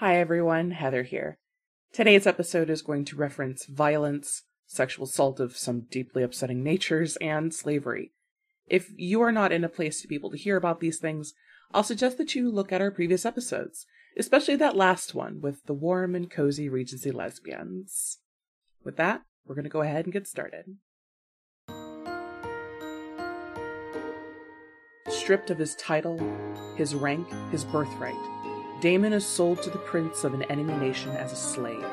Hi everyone, Heather here. Today's episode is going to reference violence, sexual assault of some deeply upsetting natures, and slavery. If you are not in a place to be able to hear about these things, I'll suggest that you look at our previous episodes, especially that last one with the warm and cozy Regency lesbians. With that, we're going to go ahead and get started. Stripped of his title, his rank, his birthright, Damen is sold to the prince of an enemy nation as a slave.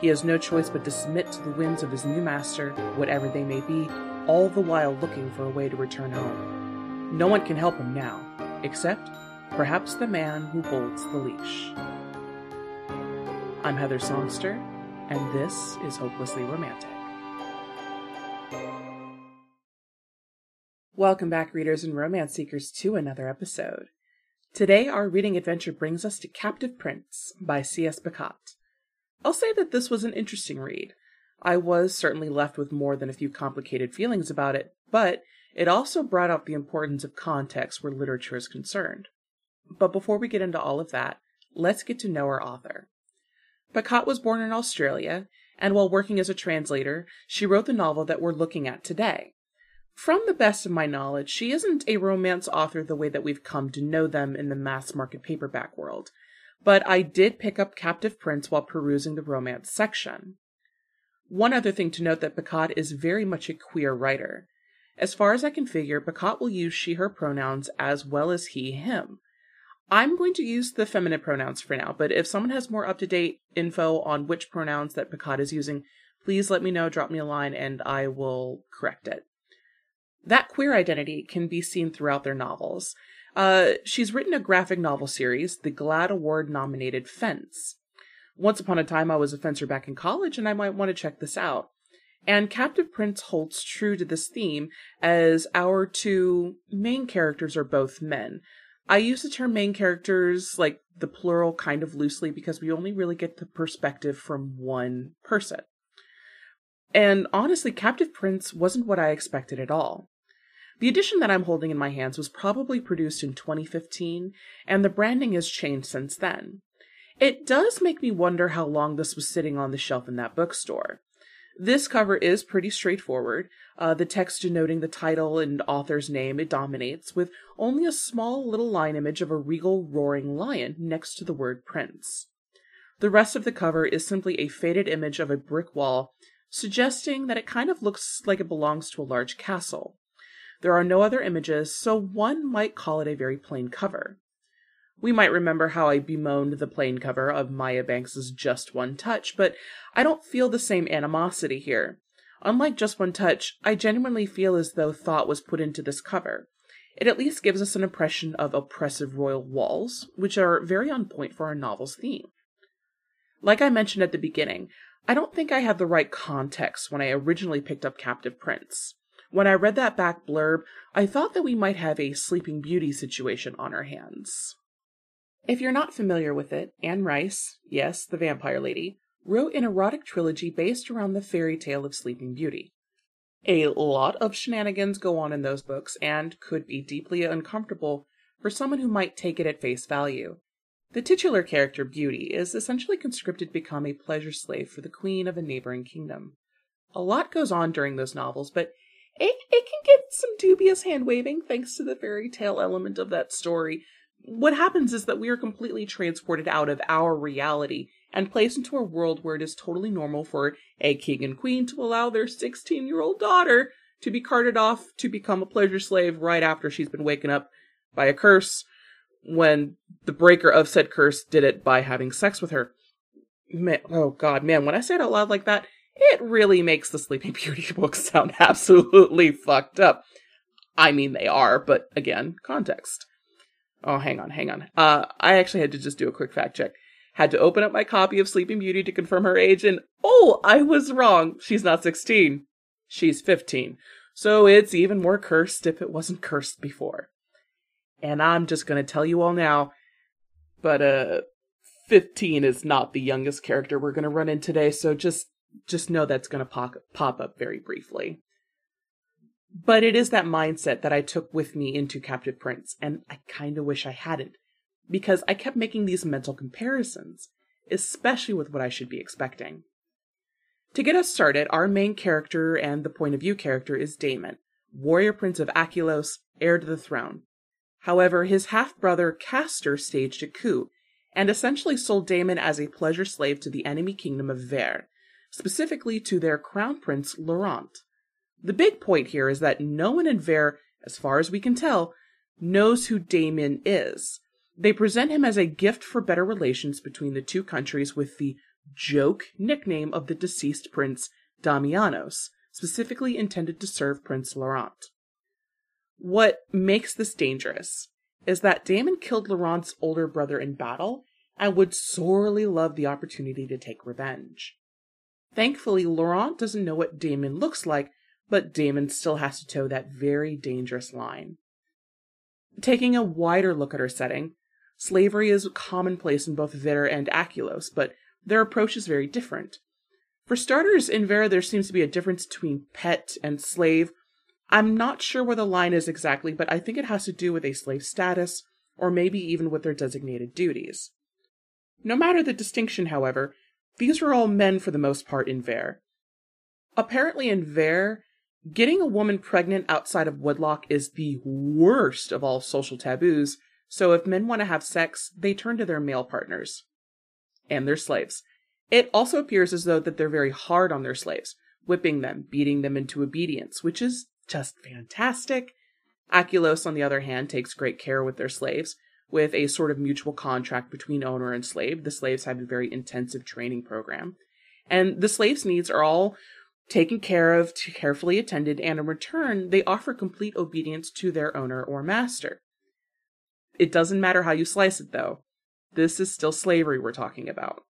He has no choice but to submit to the whims of his new master, whatever they may be, all the while looking for a way to return home. No one can help him now, except perhaps the man who holds the leash. I'm Heather Songster, and this is Hopelessly Romantic. Welcome back, readers and romance seekers, to another episode. Today, our reading adventure brings us to Captive Prince by C.S. Pacat. I'll say that this was an interesting read. I was certainly left with more than a few complicated feelings about it, but it also brought out the importance of context where literature is concerned. But before we get into all of that, let's get to know our author. Pacat was born in Australia, and while working as a translator, she wrote the novel that we're looking at today. From the best of my knowledge, she isn't a romance author the way that we've come to know them in the mass market paperback world, but I did pick up Captive Prince while perusing the romance section. One other thing to note that Pacat is very much a queer writer. As far as I can figure, Pacat will use she, her pronouns as well as he, him. I'm going to use the feminine pronouns for now, but if someone has more up to date info on which pronouns that Pacat is using, please let me know, drop me a line, and I will correct it. That queer identity can be seen throughout their novels. Uh, she's written a graphic novel series, the GLAAD Award nominated Fence. Once upon a time, I was a fencer back in college, and I might want to check this out. And Captive Prince holds true to this theme, as our two main characters are both men. I use the term main characters, like the plural, kind of loosely because we only really get the perspective from one person. And honestly, Captive Prince wasn't what I expected at all. The edition that I'm holding in my hands was probably produced in 2015, and the branding has changed since then. It does make me wonder how long this was sitting on the shelf in that bookstore. This cover is pretty straightforward. Uh, the text denoting the title and author's name it dominates, with only a small little line image of a regal roaring lion next to the word prince. The rest of the cover is simply a faded image of a brick wall, suggesting that it kind of looks like it belongs to a large castle. There are no other images, so one might call it a very plain cover. We might remember how I bemoaned the plain cover of Maya Banks's Just One Touch, but I don't feel the same animosity here. Unlike Just One Touch, I genuinely feel as though thought was put into this cover. It at least gives us an impression of oppressive royal walls, which are very on point for our novel's theme. Like I mentioned at the beginning, I don't think I had the right context when I originally picked up Captive Prince. When I read that back blurb, I thought that we might have a Sleeping Beauty situation on our hands. If you're not familiar with it, Anne Rice, yes, the vampire lady, wrote an erotic trilogy based around the fairy tale of Sleeping Beauty. A lot of shenanigans go on in those books and could be deeply uncomfortable for someone who might take it at face value. The titular character, Beauty, is essentially conscripted to become a pleasure slave for the queen of a neighboring kingdom. A lot goes on during those novels, but it, it can get some dubious hand waving thanks to the fairy tale element of that story. What happens is that we are completely transported out of our reality and placed into a world where it is totally normal for a king and queen to allow their 16 year old daughter to be carted off to become a pleasure slave right after she's been waken up by a curse when the breaker of said curse did it by having sex with her. Man, oh god, man, when I say it out loud like that, it really makes the Sleeping Beauty books sound absolutely fucked up. I mean, they are, but again, context. Oh, hang on, hang on. Uh, I actually had to just do a quick fact check. Had to open up my copy of Sleeping Beauty to confirm her age, and oh, I was wrong. She's not 16. She's 15. So it's even more cursed if it wasn't cursed before. And I'm just gonna tell you all now, but uh, 15 is not the youngest character we're gonna run in today, so just just know that's going to pop, pop up very briefly. But it is that mindset that I took with me into Captive Prince, and I kind of wish I hadn't, because I kept making these mental comparisons. especially with what I should be expecting. To get us started, our main character and the point of view character is Damen, warrior prince of Akielos, heir to the throne. However, his half brother Kastor staged a coup and essentially sold Damen as a pleasure slave to the enemy kingdom of Vere, specifically to their crown prince Laurent. The big point here is that no one in Vere, as far as we can tell, knows who Damen is. They present him as a gift for better relations between the two countries with the joke nickname of the deceased prince Damianos, specifically intended to serve Prince Laurent. What makes this dangerous is that Damen killed Laurent's older brother in battle and would sorely love the opportunity to take revenge. Thankfully, Laurent doesn't know what Damen looks like, but Damen still has to toe that very dangerous line. Taking a wider look at our setting, slavery is commonplace in both Vere and Akielos, but their approach is very different. For starters, in Vere there seems to be a difference between pet and slave. I'm not sure where the line is exactly, but I think it has to do with a slave status, or maybe even with their designated duties. No matter the distinction, however, these were all men for the most part in Vere. Apparently, in Vere, getting a woman pregnant outside of wedlock is the worst of all social taboos, so if men want to have sex, they turn to their male partners and their slaves. It also appears as though that they're very hard on their slaves, whipping them, beating them into obedience, which is just fantastic. Akielos, on the other hand, takes great care with their slaves, with a sort of mutual contract between owner and slave. The slaves have a very intensive training program. And the slaves' needs are all taken care of, carefully attended, and in return, they offer complete obedience to their owner or master. It doesn't matter how you slice it, though. This is still slavery we're talking about.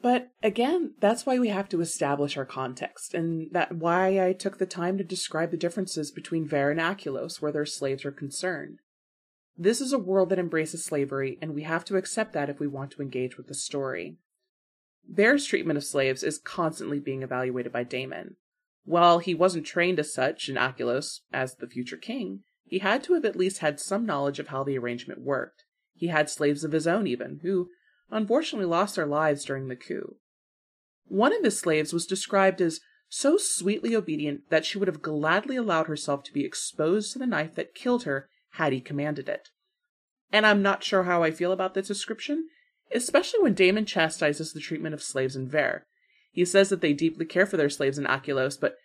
But again, that's why we have to establish our context, and that why I took the time to describe the differences between Vere and Akielos where their slaves are concerned. This is a world that embraces slavery, and we have to accept that if we want to engage with the story. Vere's treatment of slaves is constantly being evaluated by Damen. While he wasn't trained as such in Akielos as the future king, he had to have at least had some knowledge of how the arrangement worked. He had slaves of his own, even, who unfortunately lost their lives during the coup. One of his slaves was described as so sweetly obedient that she would have gladly allowed herself to be exposed to the knife that killed her had he commanded it. And I'm not sure how I feel about this description, especially when Damen chastises the treatment of slaves in Vere. He says that they deeply care for their slaves in Akielos, but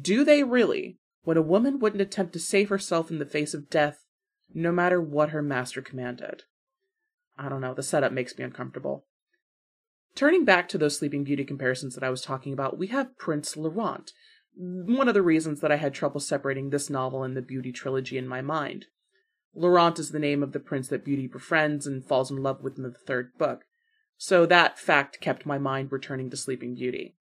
do they really, when a woman wouldn't attempt to save herself in the face of death, no matter what her master commanded? I don't know, the setup makes me uncomfortable. Turning back to those Sleeping Beauty comparisons that I was talking about, we have Prince Laurent, one of the reasons that I had trouble separating this novel and the Beauty trilogy in my mind. Laurent is the name of the prince that Beauty befriends and falls in love with in the third book, so that fact kept my mind returning to Sleeping Beauty.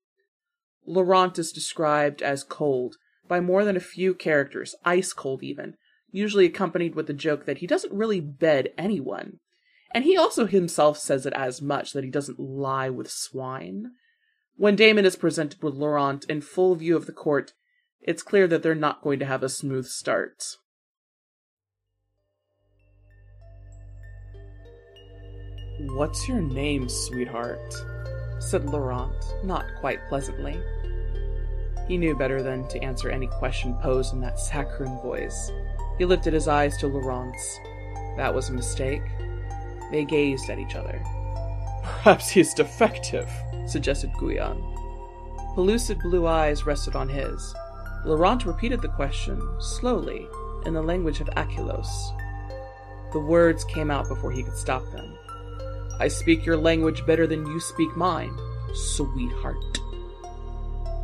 Laurent is described as cold by more than a few characters, ice cold even, usually accompanied with the joke that he doesn't really bed anyone. And he also himself says it as much that he doesn't lie with swine. When Damen is presented with Laurent in full view of the court, it's clear that they're not going to have a smooth start. What's your name, sweetheart? said Laurent, not quite pleasantly. He knew better than to answer any question posed in that saccharine voice. He lifted his eyes to Laurent's. That was a mistake. They gazed at each other. Perhaps he is defective, suggested Guion. Pellucid blue eyes rested on his. Laurent repeated the question, slowly, in the language of Akielos. The words came out before he could stop them. I speak your language better than you speak mine, sweetheart.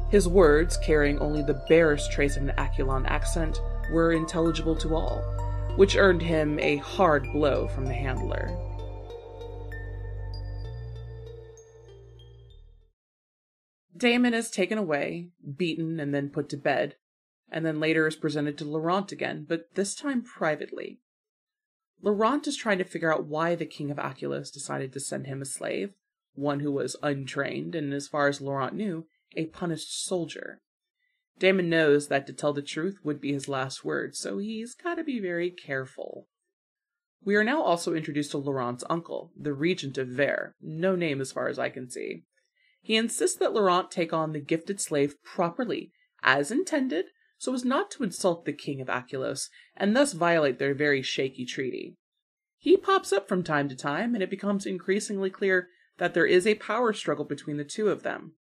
His words, carrying only the barest trace of an Akielon accent, were intelligible to all, which earned him a hard blow from the handler. Damen is taken away, beaten, and then put to bed, and then later is presented to Laurent again, but this time privately. Laurent is trying to figure out why the king of Akielos decided to send him a slave, one who was untrained and, as far as Laurent knew, a punished soldier. Damen knows that to tell the truth would be his last word, so he's got to be very careful. We are now also introduced to Laurent's uncle, the regent of Vere, no name as far as I can see. He insists that Laurent take on the gifted slave properly, as intended, so as not to insult the king of Akielos, and thus violate their very shaky treaty. He pops up from time to time, and it becomes increasingly clear that there is a power struggle between the two of them.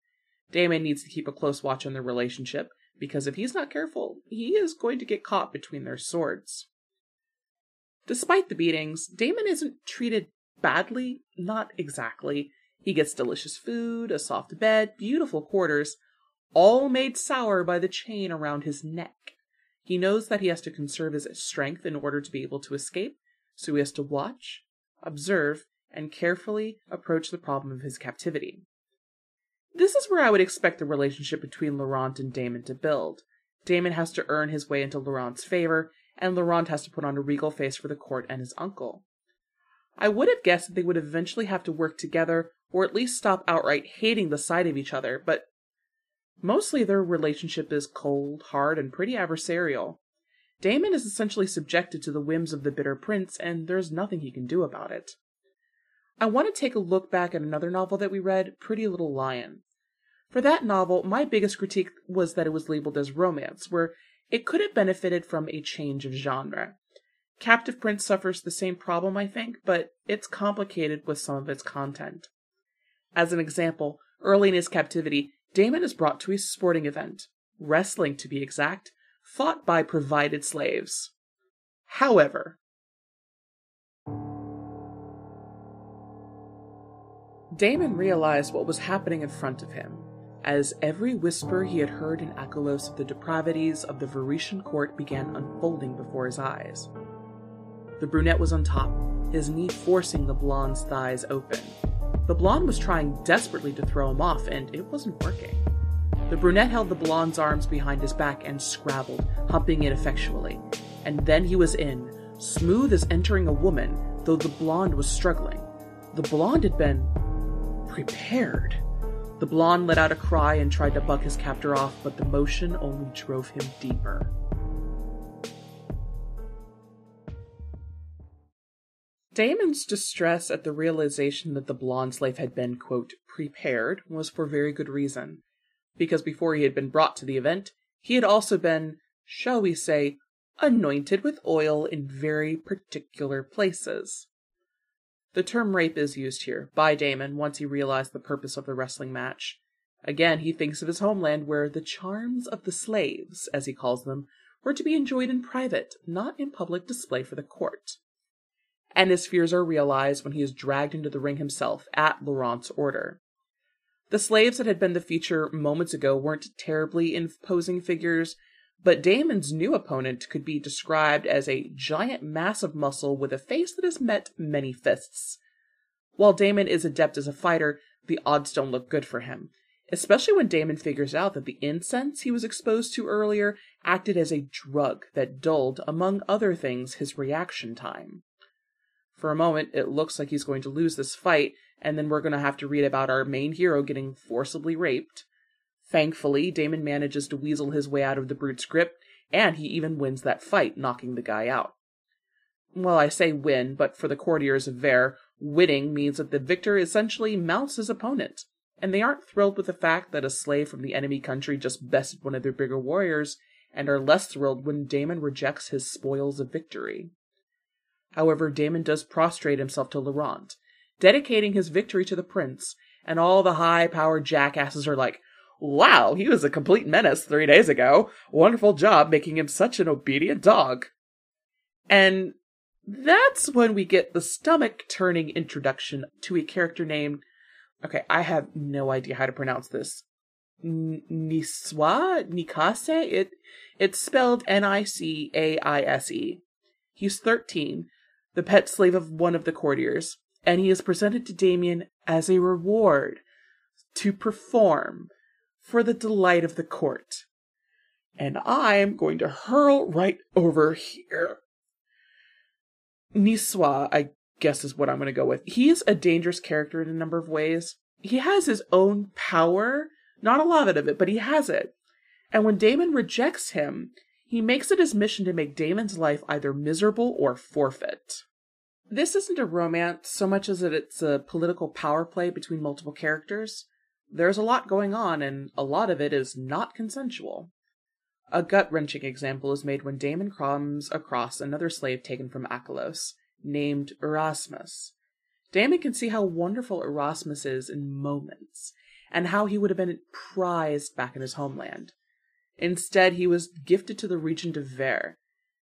Damen needs to keep a close watch on their relationship, because if he's not careful, he is going to get caught between their swords. Despite the beatings, Damen isn't treated badly, not exactly. He gets delicious food, a soft bed, beautiful quarters, all made sour by the chain around his neck. He knows that he has to conserve his strength in order to be able to escape, so he has to watch, observe, and carefully approach the problem of his captivity. This is where I would expect the relationship between Laurent and Damen to build. Damen has to earn his way into Laurent's favor, and Laurent has to put on a regal face for the court and his uncle. I would have guessed that they would eventually have to work together, or at least stop outright hating the sight of each other, but mostly their relationship is cold, hard, and pretty adversarial. Damen is essentially subjected to the whims of the bitter prince, and there's nothing he can do about it. I want to take a look back at another novel that we read, Pretty Little Lion. For that novel, my biggest critique was that it was labeled as romance, where it could have benefited from a change of genre. Captive Prince suffers the same problem, I think, but it's complicated with some of its content. As an example, early in his captivity, Damen is brought to a sporting event, wrestling to be exact, fought by provided slaves. However, Damen realized what was happening in front of him, as every whisper he had heard in Akielos of the depravities of the Veretian court began unfolding before his eyes. The brunette was on top, his knee forcing the blonde's thighs open. The blonde was trying desperately to throw him off, and it wasn't working. The brunette held the blonde's arms behind his back and scrabbled, humping ineffectually. And then he was in, smooth as entering a woman, though the blonde was struggling. The blonde had been prepared. The blonde let out a cry and tried to buck his captor off, but the motion only drove him deeper. Damen's distress at the realization that the blonde slave had been, quote, prepared was for very good reason. Because before he had been brought to the event, he had also been, shall we say, anointed with oil in very particular places. The term rape is used here by Damen once he realized the purpose of the wrestling match. Again, he thinks of his homeland where the charms of the slaves, as he calls them, were to be enjoyed in private, not in public display for the court. And his fears are realized when he is dragged into the ring himself at Laurent's order. The slaves that had been the feature moments ago weren't terribly imposing figures, but Damen's new opponent could be described as a giant mass of muscle with a face that has met many fists. While Damen is adept as a fighter, the odds don't look good for him, especially when Damen figures out that the incense he was exposed to earlier acted as a drug that dulled, among other things, his reaction time. For a moment, it looks like he's going to lose this fight, and then we're going to have to read about our main hero getting forcibly raped. Thankfully, Damen manages to weasel his way out of the brute's grip, and he even wins that fight, knocking the guy out. Well, I say win, but for the courtiers of Vere, winning means that the victor essentially mounts his opponent, and they aren't thrilled with the fact that a slave from the enemy country just bested one of their bigger warriors, and are less thrilled when Damen rejects his spoils of victory. However, Damen does prostrate himself to Laurent, dedicating his victory to the prince, and all the high powered jackasses are like, Wow, he was a complete menace three days ago. Wonderful job making him such an obedient dog. And that's when we get the stomach turning introduction to a character named. Okay, I have no idea how to pronounce this. Niswa? Nikase? It, it's spelled N I C A I S E. He's 13, the pet slave of one of the courtiers, and he is presented to Damien as a reward to perform for the delight of the court. And I'm going to hurl right over here. Niswa, I guess is what I'm going to go with. He is a dangerous character in a number of ways. He has his own power, not a lot of it, but he has it. And when Damen rejects him, he makes it his mission to make Damen's life either miserable or forfeit. This isn't a romance so much as that it's a political power play between multiple characters. There's a lot going on, and a lot of it is not consensual. A gut wrenching example is made when Damen comes across another slave taken from Akielos, named Erasmus. Damen can see how wonderful Erasmus is in moments, and how he would have been prized back in his homeland. Instead, he was gifted to the regent of Vere.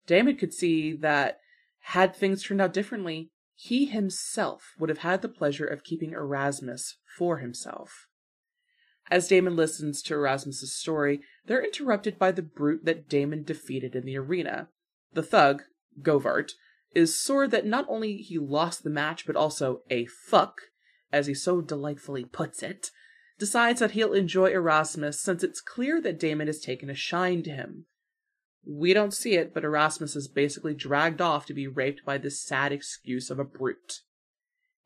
Damen could see that, had things turned out differently, he himself would have had the pleasure of keeping Erasmus for himself. As Damen listens to Erasmus's story, they're interrupted by the brute that Damen defeated in the arena. The thug, Govart, is sore that not only he lost the match, but also a fuck, as he so delightfully puts it, decides that he'll enjoy Erasmus since it's clear that Damen has taken a shine to him. We don't see it, but Erasmus is basically dragged off to be raped by this sad excuse of a brute.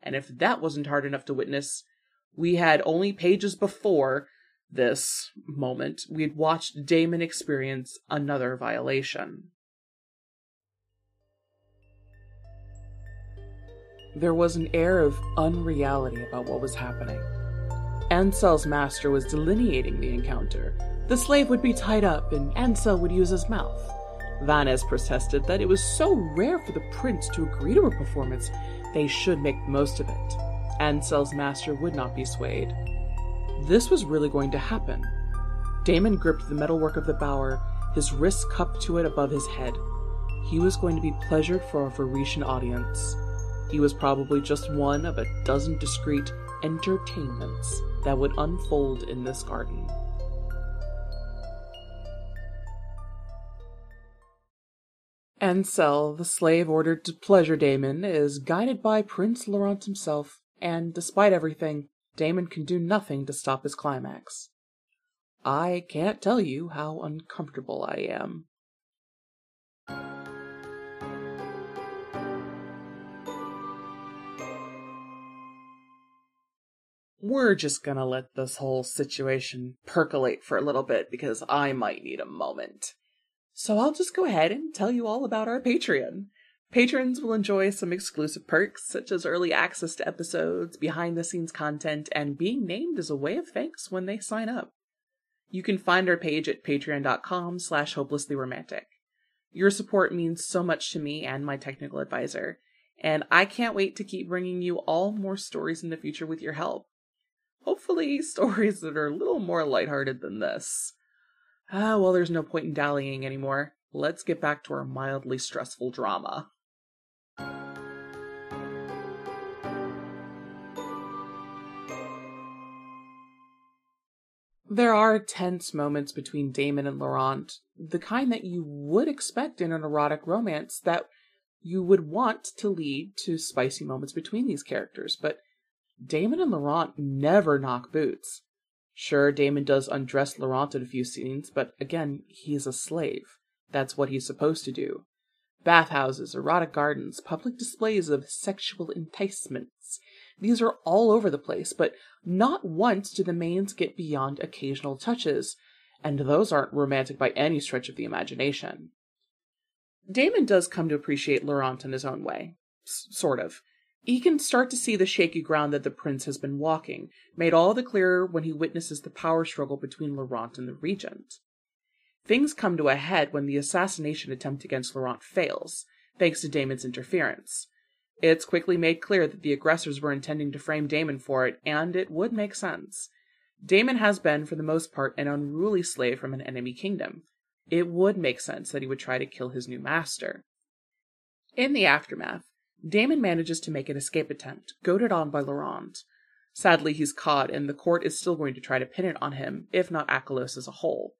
And if that wasn't hard enough to witness, we had only pages before this moment, we'd watched Damen experience another violation. There was an air of unreality about what was happening. Ansel's master was delineating the encounter. The slave would be tied up, and Ansel would use his mouth. Vannes protested that it was so rare for the prince to agree to a performance, they should make the most of it. Ansel's master would not be swayed. This was really going to happen. Damen gripped the metalwork of the bower, his wrists cupped to it above his head. He was going to be pleasured for a Veretian audience. He was probably just one of a dozen discreet entertainments that would unfold in this garden. Ansel, the slave ordered to pleasure Damen, is guided by Prince Laurent himself, and despite everything, Damen can do nothing to stop his climax. I can't tell you how uncomfortable I am. We're just gonna let this whole situation percolate for a little bit because I might need a moment. So I'll just go ahead and tell you all about our Patreon. Patrons will enjoy some exclusive perks such as early access to episodes, behind the scenes content, and being named as a way of thanks when they sign up. You can find our page at patreon.com slash hopelesslyromantic. Your support means so much to me and my technical advisor, and I can't wait to keep bringing you all more stories in the future with your help. Hopefully, stories that are a little more lighthearted than this. Ah, well, there's no point in dallying anymore. Let's get back to our mildly stressful drama. There are tense moments between Damen and Laurent, the kind that you would expect in an erotic romance that you would want to lead to spicy moments between these characters, but Damen and Laurent never knock boots. Sure, Damen does undress Laurent in a few scenes, but again, he's a slave. That's what he's supposed to do. Bathhouses, erotic gardens, public displays of sexual enticements. These are all over the place, but not once do the mains get beyond occasional touches, and those aren't romantic by any stretch of the imagination. Damen does come to appreciate Laurent in his own way. S- sort of. He can start to see the shaky ground that the prince has been walking, made all the clearer when he witnesses the power struggle between Laurent and the regent. Things come to a head when the assassination attempt against Laurent fails, thanks to Damen's interference. It's quickly made clear that the aggressors were intending to frame Damen for it, and it would make sense. Damen has been, for the most part, an unruly slave from an enemy kingdom. It would make sense that he would try to kill his new master. In the aftermath, Damen manages to make an escape attempt, goaded on by Laurent. Sadly, he's caught, and the court is still going to try to pin it on him, if not Akielos as a whole.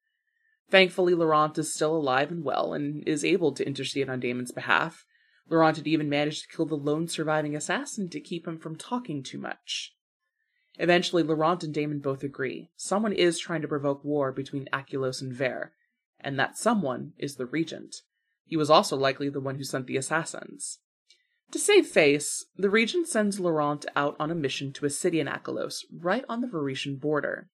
Thankfully, Laurent is still alive and well, and is able to intercede on Damen's behalf. Laurent had even managed to kill the lone surviving assassin to keep him from talking too much. Eventually, Laurent and Damen both agree. Someone is trying to provoke war between Akielos and Vere, and that someone is the regent. He was also likely the one who sent the assassins. To save face, the regent sends Laurent out on a mission to a city in Akielos, right on the Veretian border.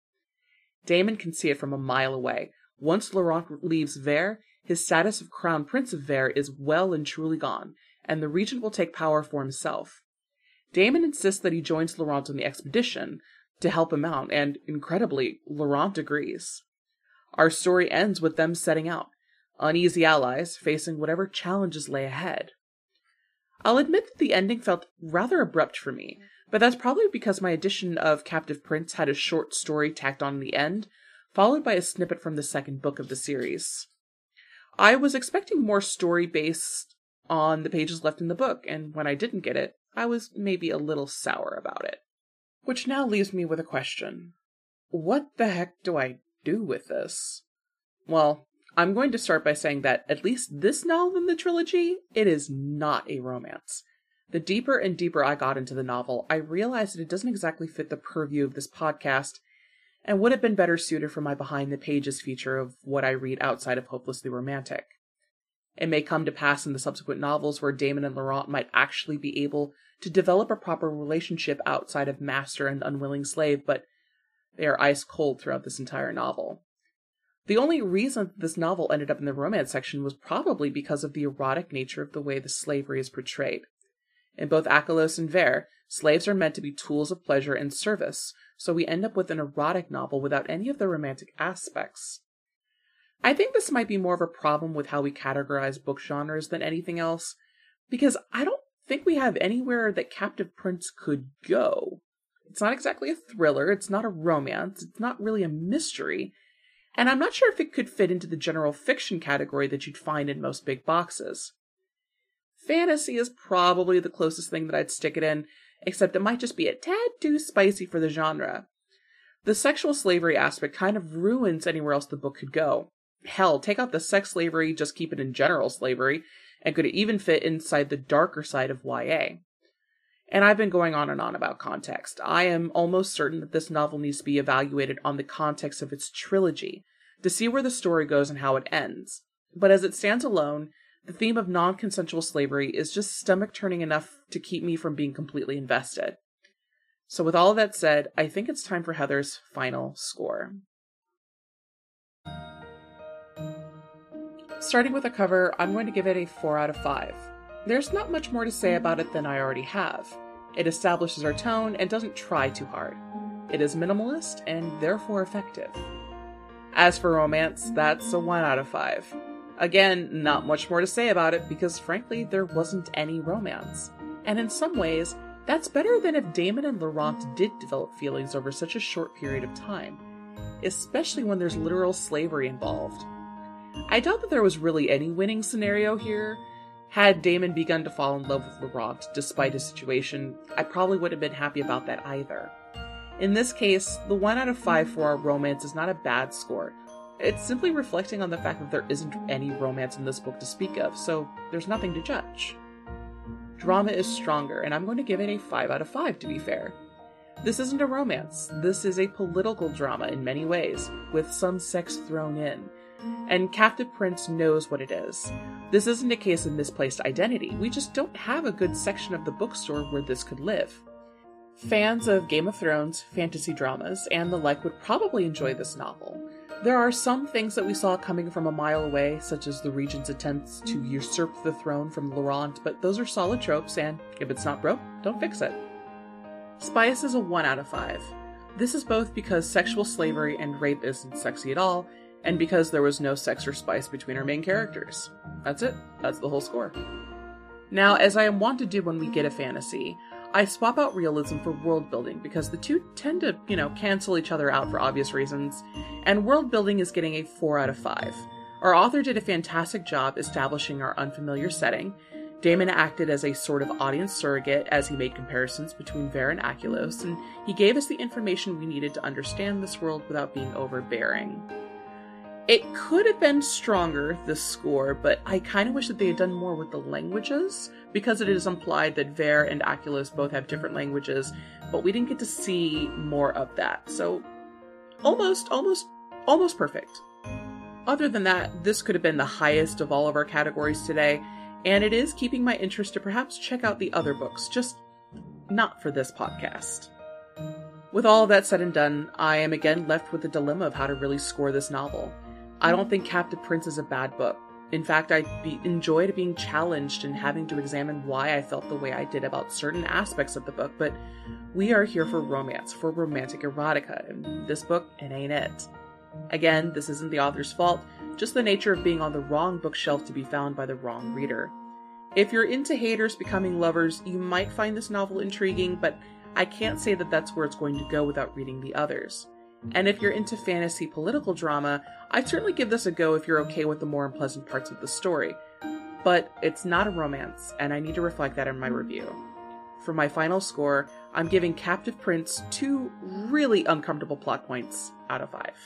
Damen can see it from a mile away. Once Laurent leaves Vere, his status of crown prince of Vere is well and truly gone, and the regent will take power for himself. Damen insists that he joins Laurent on the expedition to help him out, and incredibly, Laurent agrees. Our story ends with them setting out, uneasy allies facing whatever challenges lay ahead. I'll admit that the ending felt rather abrupt for me, but that's probably because my edition of Captive Prince had a short story tacked on the end, followed by a snippet from the second book of the series. I was expecting more story based on the pages left in the book, and when I didn't get it, I was maybe a little sour about it. Which now leaves me with a question. What the heck do I do with this? Well, I'm going to start by saying that at least this novel in the trilogy, it is not a romance. The deeper and deeper I got into the novel, I realized that it doesn't exactly fit the purview of this podcast and would have been better suited for my behind the pages feature of what I read outside of Hopelessly Romantic. It may come to pass in the subsequent novels where Damen and Laurent might actually be able to develop a proper relationship outside of master and unwilling slave, but they are ice cold throughout this entire novel. The only reason this novel ended up in the romance section was probably because of the erotic nature of the way the slavery is portrayed. In both Akielos and Vere, slaves are meant to be tools of pleasure and service, so we end up with an erotic novel without any of the romantic aspects. I think this might be more of a problem with how we categorize book genres than anything else, because I don't think we have anywhere that Captive Prince could go. It's not exactly a thriller, it's not a romance, it's not really a mystery, and I'm not sure if it could fit into the general fiction category that you'd find in most big boxes. Fantasy is probably the closest thing that I'd stick it in, except it might just be a tad too spicy for the genre. The sexual slavery aspect kind of ruins anywhere else the book could go. Hell, take out the sex slavery, just keep it in general slavery, and could it even fit inside the darker side of YA? And I've been going on and on about context. I am almost certain that this novel needs to be evaluated on the context of its trilogy to see where the story goes and how it ends. But as it stands alone, the theme of non consensual slavery is just stomach turning enough to keep me from being completely invested. So, with all that said, I think it's time for Heather's final score. Starting with a cover, I'm going to give it a 4 out of 5. There's not much more to say about it than I already have. It establishes our tone and doesn't try too hard. It is minimalist and therefore effective. As for romance, that's a 1 out of 5. Again, not much more to say about it because frankly, there wasn't any romance. And in some ways, that's better than if Damen and Laurent did develop feelings over such a short period of time, especially when there's literal slavery involved. I doubt that there was really any winning scenario here, had Damen begun to fall in love with Laurent despite his situation, I probably wouldn't have been happy about that either. In this case, the 1 out of 5 for our romance is not a bad score. It's simply reflecting on the fact that there isn't any romance in this book to speak of, so there's nothing to judge. Drama is stronger, and I'm going to give it a 5 out of 5 to be fair. This isn't a romance, this is a political drama in many ways, with some sex thrown in and Captive Prince knows what it is. This isn't a case of misplaced identity, we just don't have a good section of the bookstore where this could live. Fans of Game of Thrones, fantasy dramas, and the like would probably enjoy this novel. There are some things that we saw coming from a mile away, such as the Regent's attempts to usurp the throne from Laurent, but those are solid tropes, and if it's not broke, don't fix it. Spice is a 1 out of 5. This is both because sexual slavery and rape isn't sexy at all, and because there was no sex or spice between our main characters. That's it. That's the whole score. Now, as I am wont to do when we get a fantasy, I swap out realism for world building because the two tend to, you know, cancel each other out for obvious reasons, and world building is getting a 4 out of 5. Our author did a fantastic job establishing our unfamiliar setting. Damen acted as a sort of audience surrogate as he made comparisons between Vere and Akielos, and he gave us the information we needed to understand this world without being overbearing. It could have been stronger, this score, but I kind of wish that they had done more with the languages, because it is implied that Vere and Akielos both have different languages, but we didn't get to see more of that. So, almost, almost, almost perfect. Other than that, this could have been the highest of all of our categories today, and it is keeping my interest to perhaps check out the other books, just not for this podcast. With all that said and done, I am again left with the dilemma of how to really score this novel. I don't think Captive Prince is a bad book. In fact, I be- enjoyed being challenged and having to examine why I felt the way I did about certain aspects of the book, but we are here for romance, for romantic erotica, and this book, it ain't it. Again, this isn't the author's fault, just the nature of being on the wrong bookshelf to be found by the wrong reader. If you're into haters becoming lovers, you might find this novel intriguing, but I can't say that that's where it's going to go without reading the others. And if you're into fantasy political drama, I'd certainly give this a go if you're okay with the more unpleasant parts of the story. But it's not a romance, and I need to reflect that in my review. For my final score, I'm giving Captive Prince two really uncomfortable plot points out of five.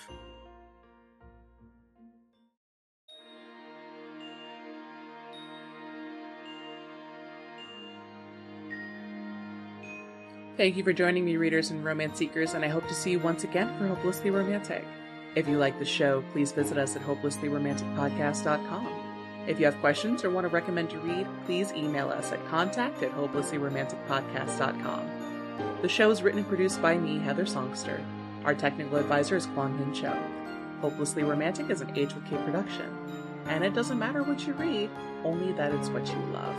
Thank you for joining me, readers and romance seekers, and I hope to see you once again for Hopelessly Romantic. If you like the show, please visit us at hopelesslyromanticpodcast.com. If you have questions or want to recommend a read, please email us at contact at hopelesslyromanticpodcast.com. The show is written and produced by me, Heather Songster. Our technical advisor is Kwon Min Cho. Hopelessly Romantic is an Age with K production. And it doesn't matter what you read, only that it's what you love.